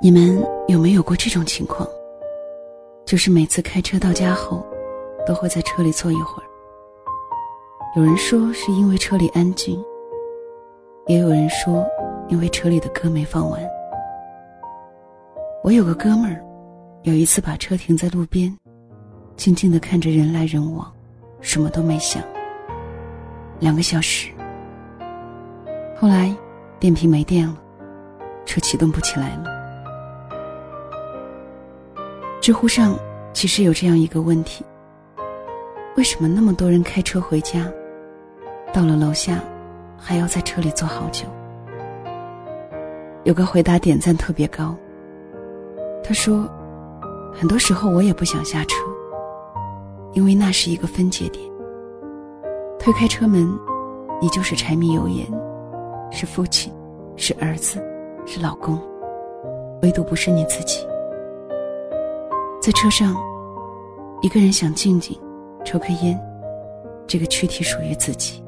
你们有没有过这种情况？就是每次开车到家后，都会在车里坐一会儿。有人说是因为车里安静，也有人说因为车里的歌没放完。我有个哥们儿，有一次把车停在路边，静静的看着人来人往，什么都没想。两个小时，后来电瓶没电了，车启动不起来了。知乎上其实有这样一个问题：为什么那么多人开车回家，到了楼下还要在车里坐好久？有个回答点赞特别高。他说：“很多时候我也不想下车，因为那是一个分界点。推开车门，你就是柴米油盐，是父亲，是儿子，是老公，唯独不是你自己。”在车上，一个人想静静，抽根烟，这个躯体属于自己。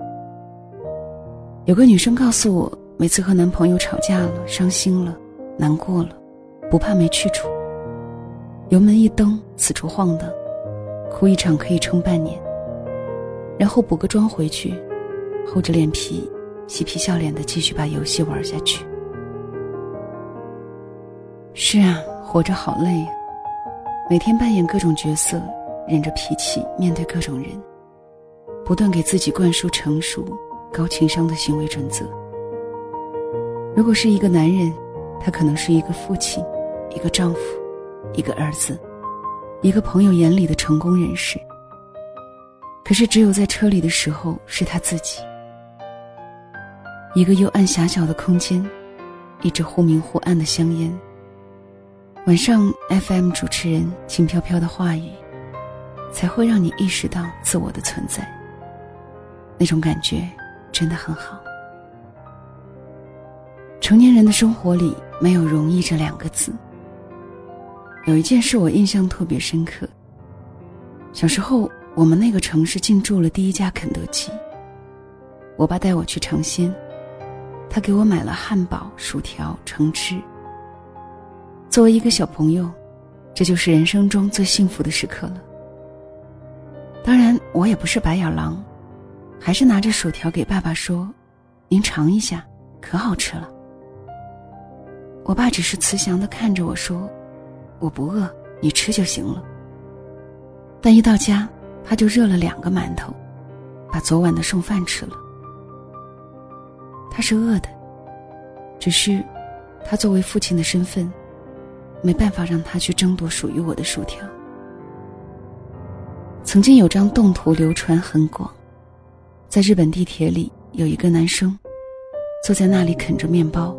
有个女生告诉我，每次和男朋友吵架了、伤心了、难过了，不怕没去处，油门一蹬，四处晃荡，哭一场可以撑半年，然后补个妆回去，厚着脸皮，嬉皮笑脸的继续把游戏玩下去。是啊，活着好累呀。每天扮演各种角色，忍着脾气面对各种人，不断给自己灌输成熟、高情商的行为准则。如果是一个男人，他可能是一个父亲、一个丈夫、一个儿子、一个朋友眼里的成功人士。可是只有在车里的时候是他自己。一个幽暗狭小的空间，一支忽明忽暗的香烟。晚上，FM 主持人轻飘飘的话语，才会让你意识到自我的存在。那种感觉真的很好。成年人的生活里没有容易这两个字。有一件事我印象特别深刻。小时候，我们那个城市进驻了第一家肯德基。我爸带我去尝鲜，他给我买了汉堡、薯条、橙汁。作为一个小朋友，这就是人生中最幸福的时刻了。当然，我也不是白眼狼，还是拿着薯条给爸爸说：“您尝一下，可好吃了。”我爸只是慈祥的看着我说：“我不饿，你吃就行了。”但一到家，他就热了两个馒头，把昨晚的剩饭吃了。他是饿的，只是他作为父亲的身份。没办法让他去争夺属于我的薯条。曾经有张动图流传很广，在日本地铁里有一个男生，坐在那里啃着面包，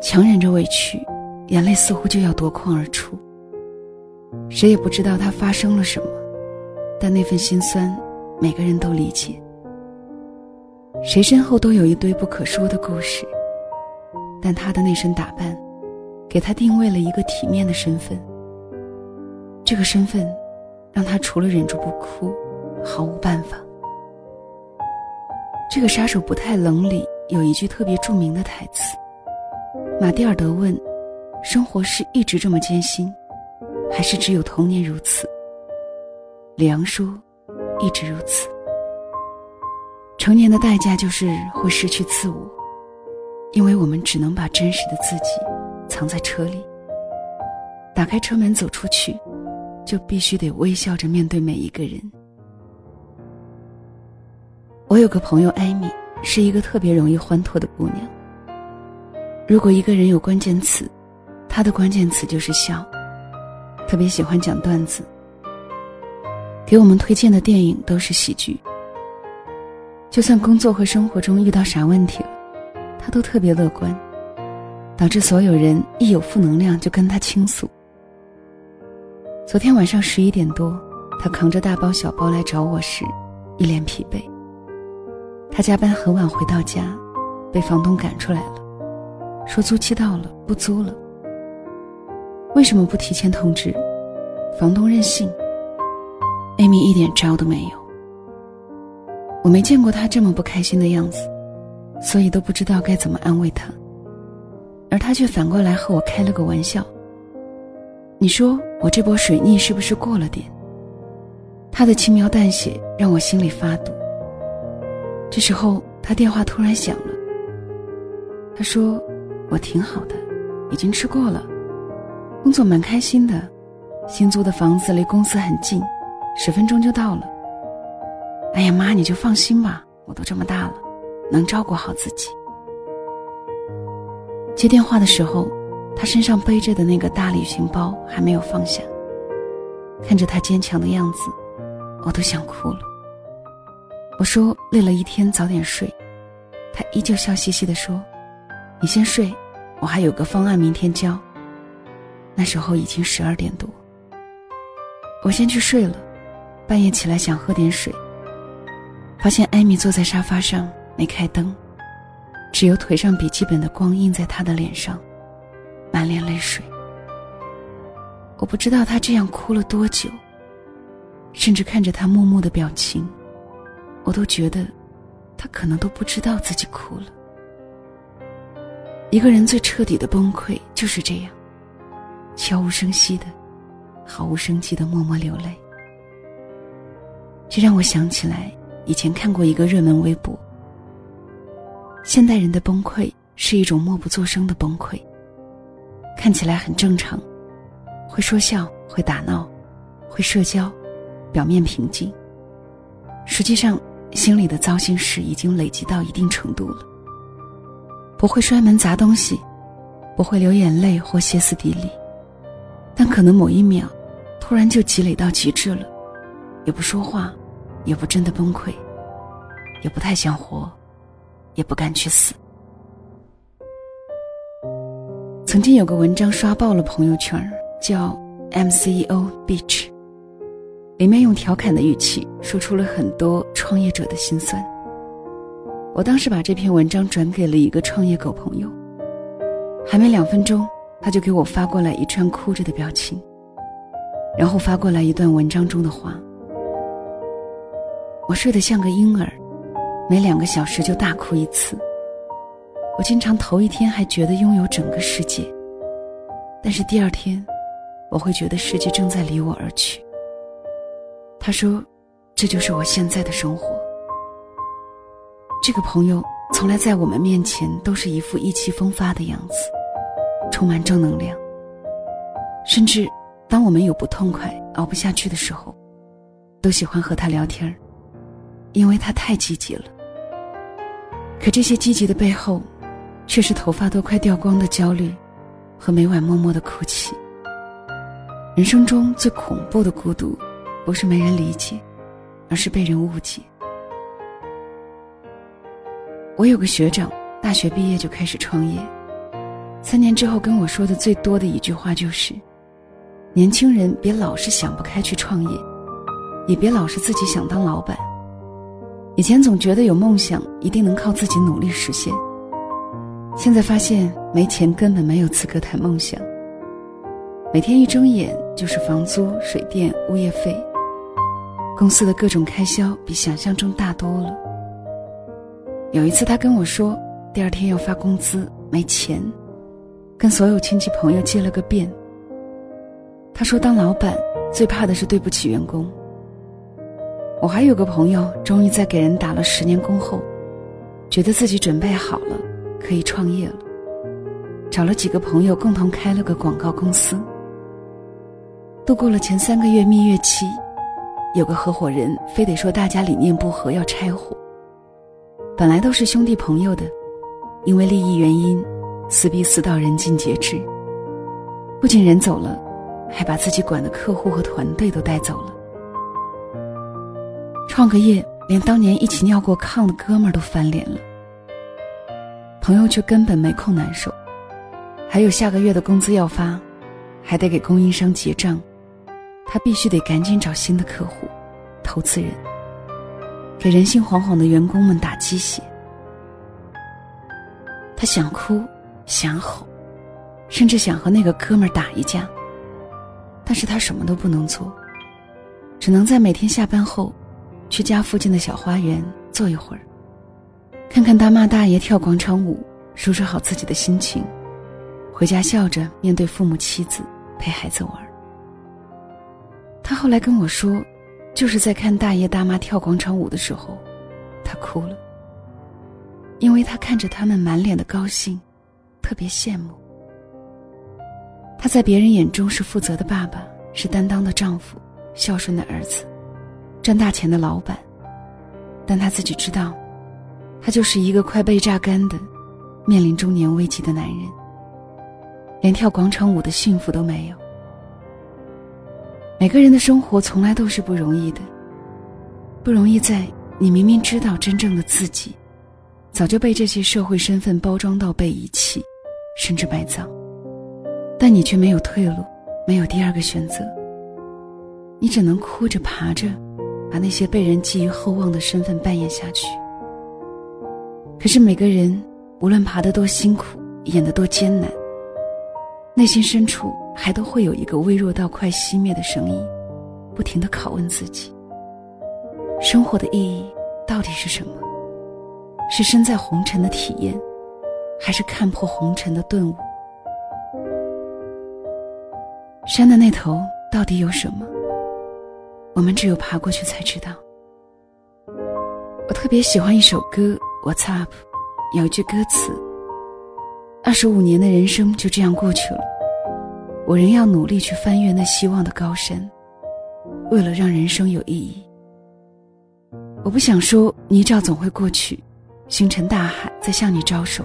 强忍着委屈，眼泪似乎就要夺眶而出。谁也不知道他发生了什么，但那份心酸，每个人都理解。谁身后都有一堆不可说的故事，但他的那身打扮。给他定位了一个体面的身份。这个身份，让他除了忍住不哭，毫无办法。这个杀手不太冷里有一句特别著名的台词：“马蒂尔德问，生活是一直这么艰辛，还是只有童年如此？”里昂说：“一直如此。成年的代价就是会失去自我，因为我们只能把真实的自己。”藏在车里，打开车门走出去，就必须得微笑着面对每一个人。我有个朋友艾米，是一个特别容易欢脱的姑娘。如果一个人有关键词，她的关键词就是笑，特别喜欢讲段子。给我们推荐的电影都是喜剧。就算工作和生活中遇到啥问题了，她都特别乐观。导致所有人一有负能量就跟他倾诉。昨天晚上十一点多，他扛着大包小包来找我时，一脸疲惫。他加班很晚回到家，被房东赶出来了，说租期到了，不租了。为什么不提前通知？房东任性。艾米一点招都没有。我没见过他这么不开心的样子，所以都不知道该怎么安慰他。而他却反过来和我开了个玩笑。你说我这波水逆是不是过了点？他的轻描淡写让我心里发堵。这时候他电话突然响了，他说我挺好的，已经吃过了，工作蛮开心的，新租的房子离公司很近，十分钟就到了。哎呀妈，你就放心吧，我都这么大了，能照顾好自己。接电话的时候。他身上背着的那个大旅行包还没有放下，看着他坚强的样子，我都想哭了。我说累了一天早点睡，他依旧笑嘻嘻地说：“你先睡，我还有个方案明天交。”那时候已经十二点多，我先去睡了。半夜起来想喝点水，发现艾米坐在沙发上没开灯，只有腿上笔记本的光映在他的脸上。满脸泪水，我不知道他这样哭了多久。甚至看着他木木的表情，我都觉得，他可能都不知道自己哭了。一个人最彻底的崩溃就是这样，悄无声息的，毫无生气的默默流泪。这让我想起来以前看过一个热门微博：现代人的崩溃是一种默不作声的崩溃。看起来很正常，会说笑，会打闹，会社交，表面平静。实际上，心里的糟心事已经累积到一定程度了。不会摔门砸东西，不会流眼泪或歇斯底里，但可能某一秒，突然就积累到极致了，也不说话，也不真的崩溃，也不太想活，也不敢去死。曾经有个文章刷爆了朋友圈，叫 MCEO Beach”，里面用调侃的语气说出了很多创业者的心酸。我当时把这篇文章转给了一个创业狗朋友，还没两分钟，他就给我发过来一串哭着的表情，然后发过来一段文章中的话：“我睡得像个婴儿，每两个小时就大哭一次。”我经常头一天还觉得拥有整个世界，但是第二天，我会觉得世界正在离我而去。他说：“这就是我现在的生活。”这个朋友从来在我们面前都是一副意气风发的样子，充满正能量。甚至当我们有不痛快、熬不下去的时候，都喜欢和他聊天因为他太积极了。可这些积极的背后，却是头发都快掉光的焦虑，和每晚默默的哭泣。人生中最恐怖的孤独，不是没人理解，而是被人误解。我有个学长，大学毕业就开始创业，三年之后跟我说的最多的一句话就是：“年轻人别老是想不开去创业，也别老是自己想当老板。以前总觉得有梦想一定能靠自己努力实现。”现在发现没钱根本没有资格谈梦想。每天一睁眼就是房租、水电、物业费，公司的各种开销比想象中大多了。有一次他跟我说，第二天要发工资没钱，跟所有亲戚朋友借了个遍。他说当老板最怕的是对不起员工。我还有个朋友，终于在给人打了十年工后，觉得自己准备好了。可以创业了，找了几个朋友共同开了个广告公司。度过了前三个月蜜月期，有个合伙人非得说大家理念不合要拆伙。本来都是兄弟朋友的，因为利益原因，撕逼撕到人尽皆知。不仅人走了，还把自己管的客户和团队都带走了。创个业，连当年一起尿过炕的哥们儿都翻脸了。朋友却根本没空难受，还有下个月的工资要发，还得给供应商结账，他必须得赶紧找新的客户、投资人，给人心惶惶的员工们打鸡血。他想哭，想吼，甚至想和那个哥们儿打一架，但是他什么都不能做，只能在每天下班后，去家附近的小花园坐一会儿。看看大妈大爷跳广场舞，收拾好自己的心情，回家笑着面对父母妻子，陪孩子玩。他后来跟我说，就是在看大爷大妈跳广场舞的时候，他哭了，因为他看着他们满脸的高兴，特别羡慕。他在别人眼中是负责的爸爸，是担当的丈夫，孝顺的儿子，赚大钱的老板，但他自己知道，他就是一个快被榨干的，面临中年危机的男人，连跳广场舞的幸福都没有。每个人的生活从来都是不容易的，不容易在你明明知道真正的自己，早就被这些社会身份包装到被遗弃，甚至埋葬。但你却没有退路，没有第二个选择。你只能哭着爬着，把那些被人寄予厚望的身份扮演下去。可是每个人，无论爬得多辛苦，演得多艰难，内心深处还都会有一个微弱到快熄灭的声音，不停地拷问自己：生活的意义到底是什么？是身在红尘的体验，还是看破红尘的顿悟？山的那头到底有什么？我们只有爬过去才知道。我特别喜欢一首歌《What's Up》，有一句歌词：“二十五年的人生就这样过去了，我仍要努力去翻越那希望的高山，为了让人生有意义。”我不想说泥沼总会过去，星辰大海在向你招手，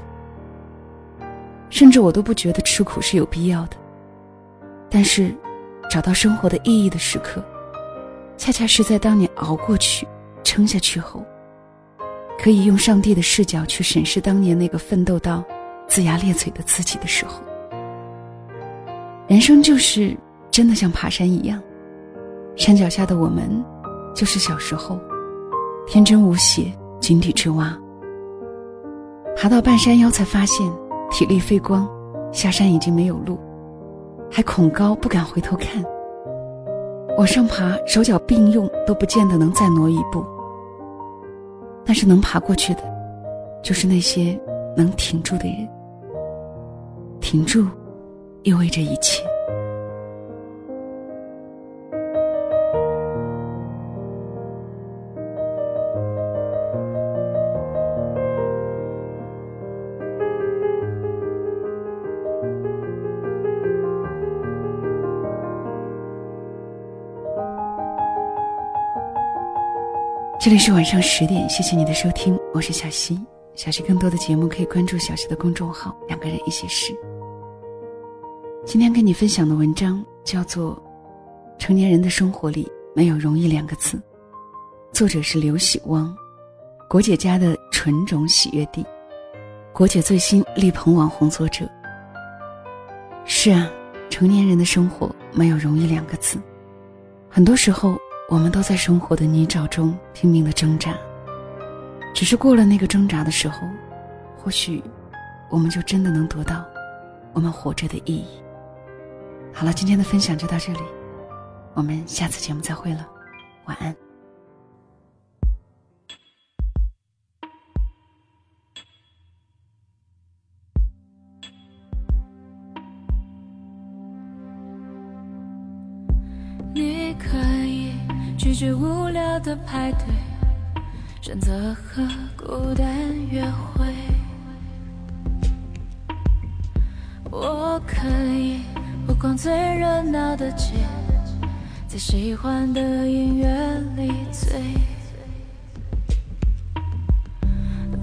甚至我都不觉得吃苦是有必要的。但是，找到生活的意义的时刻，恰恰是在当你熬过去、撑下去后，可以用上帝的视角去审视当年那个奋斗到龇牙咧嘴的自己的时候。人生就是真的像爬山一样，山脚下的我们，就是小时候天真无邪、井底之蛙。爬到半山腰才发现体力费光，下山已经没有路。还恐高，不敢回头看。往上爬，手脚并用都不见得能再挪一步。但是能爬过去的，就是那些能挺住的人。挺住，意味着一切。这里是晚上十点，谢谢你的收听，我是小溪。小溪更多的节目可以关注小溪的公众号“两个人一些事”。今天跟你分享的文章叫做《成年人的生活里没有容易两个字》，作者是刘喜汪，国姐家的纯种喜悦地，国姐最新力捧网红作者。是啊，成年人的生活没有容易两个字，很多时候。我们都在生活的泥沼中拼命的挣扎，只是过了那个挣扎的时候，或许我们就真的能得到我们活着的意义。好了，今天的分享就到这里，我们下次节目再会了，晚安。拒绝无聊的派对，选择和孤单约会。我可以不逛最热闹的街，在喜欢的音乐里醉。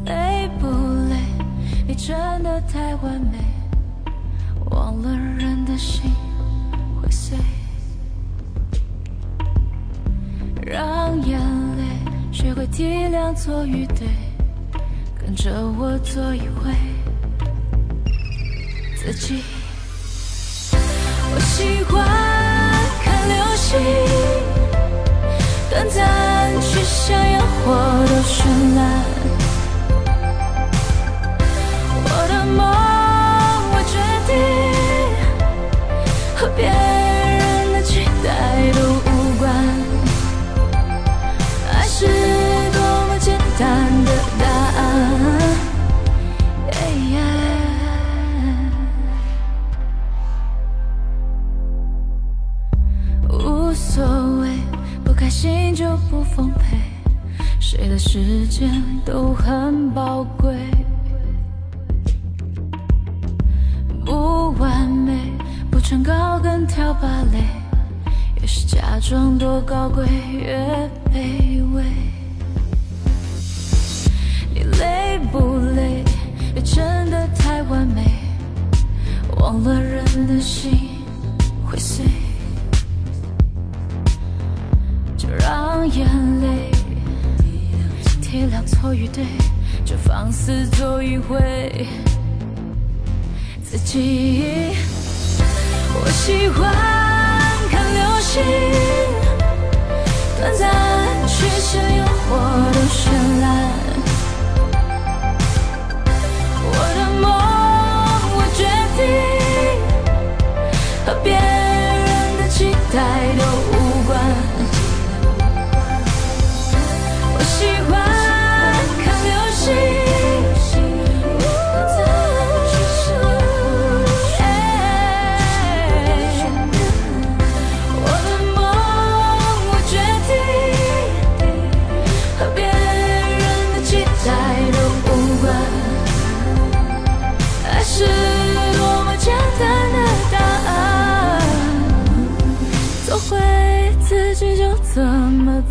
累不累？你真的太完美，忘了人的心会碎。让眼泪学会体谅错与对，跟着我做一回自己。我喜欢看流星，短暂却像烟火的绚烂。时间都很宝贵。不完美，不穿高跟跳芭蕾，越是假装多高贵，越卑微。你累不累？别真的太完美，忘了人的心会碎。就让眼泪体谅错与对，就放肆做一回自己。我喜欢看流星，短暂却像烟火的绚烂。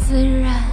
自然。